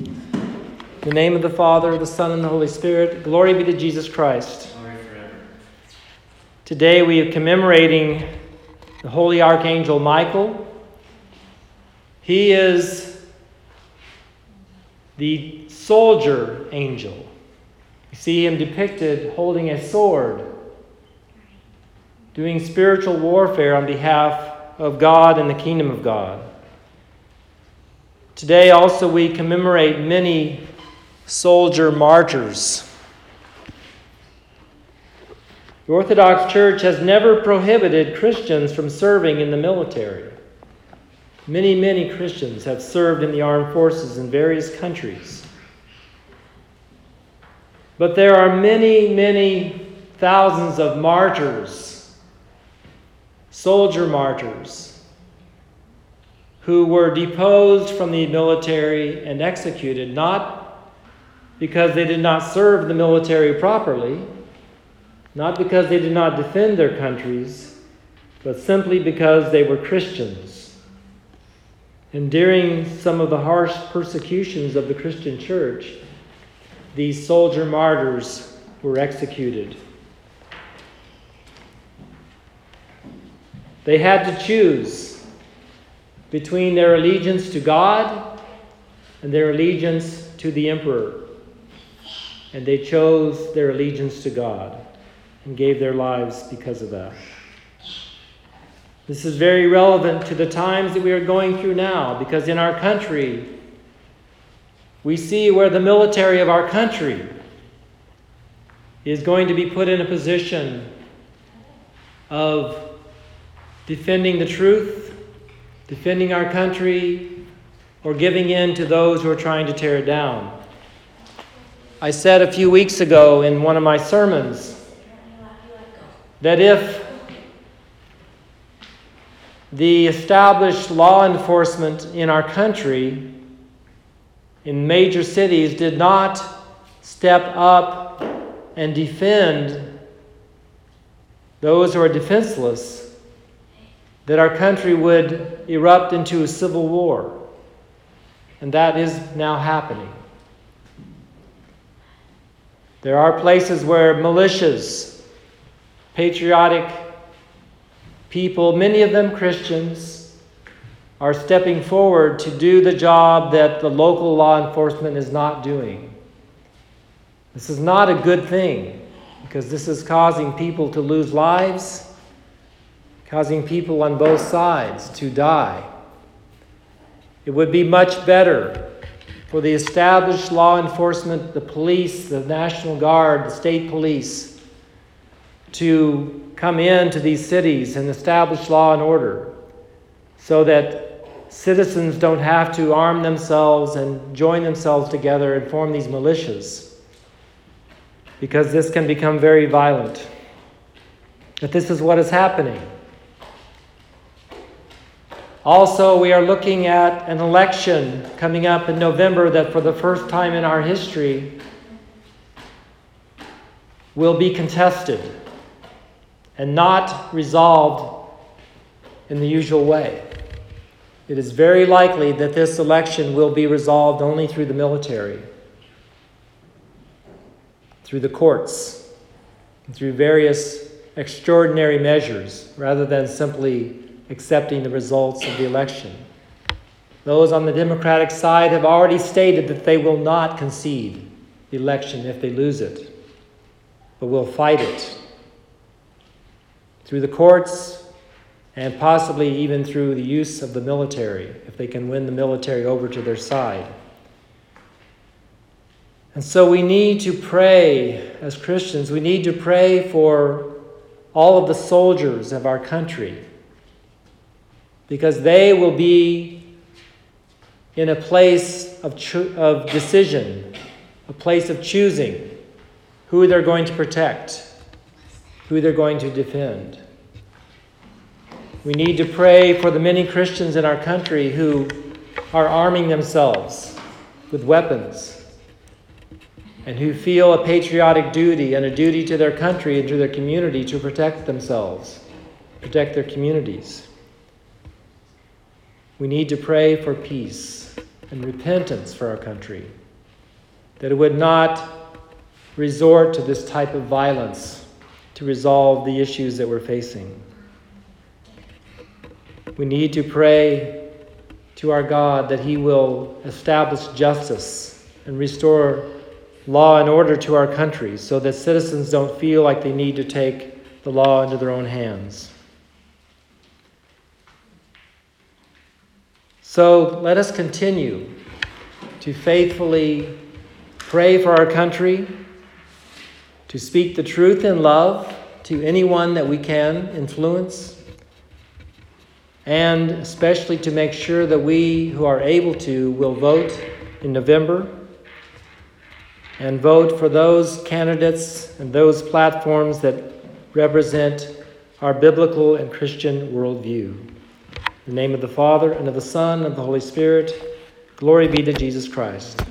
In the name of the Father, the Son, and the Holy Spirit, glory be to Jesus Christ. Today we are commemorating the holy archangel Michael. He is the soldier angel. You see him depicted holding a sword, doing spiritual warfare on behalf of God and the kingdom of God. Today also we commemorate many soldier martyrs. The Orthodox Church has never prohibited Christians from serving in the military. Many, many Christians have served in the armed forces in various countries. But there are many, many thousands of martyrs, soldier martyrs, who were deposed from the military and executed, not because they did not serve the military properly, not because they did not defend their countries, but simply because they were Christians. And during some of the harsh persecutions of the Christian church, these soldier martyrs were executed. They had to choose between their allegiance to God and their allegiance to the emperor. And they chose their allegiance to God and gave their lives because of that. This is very relevant to the times that we are going through now because in our country, we see where the military of our country is going to be put in a position of defending the truth, defending our country, or giving in to those who are trying to tear it down. I said a few weeks ago in one of my sermons that if the established law enforcement in our country, in major cities, did not step up and defend those who are defenseless, that our country would erupt into a civil war. And that is now happening. There are places where militias, patriotic people, many of them Christians, are stepping forward to do the job that the local law enforcement is not doing. This is not a good thing because this is causing people to lose lives, causing people on both sides to die. It would be much better for the established law enforcement, the police, the National Guard, the state police, to come into these cities and establish law and order so that citizens don't have to arm themselves and join themselves together and form these militias because this can become very violent. But this is what is happening. Also, we are looking at an election coming up in November that, for the first time in our history, will be contested and not resolved in the usual way. It is very likely that this election will be resolved only through the military, through the courts, through various extraordinary measures, rather than simply accepting the results of the election. Those on the Democratic side have already stated that they will not concede the election if they lose it, but will fight it through the courts and possibly even through the use of the military if they can win the military over to their side. And so we need to pray as Christians, we need to pray for all of the soldiers of our country because they will be in a place of, cho- of decision, a place of choosing who they're going to protect, who they're going to defend. We need to pray for the many Christians in our country who are arming themselves with weapons and who feel a patriotic duty and a duty to their country and to their community to protect themselves, protect their communities. We need to pray for peace and repentance for our country, that it would not resort to this type of violence to resolve the issues that we're facing. We need to pray to our God that He will establish justice and restore law and order to our country so that citizens don't feel like they need to take the law into their own hands. So let us continue to faithfully pray for our country, to speak the truth in love to anyone that we can influence, and especially to make sure that we who are able to will vote in November and vote for those candidates and those platforms that represent our biblical and Christian worldview. In the name of the Father, and of the Son, and of the Holy Spirit, glory be to Jesus Christ.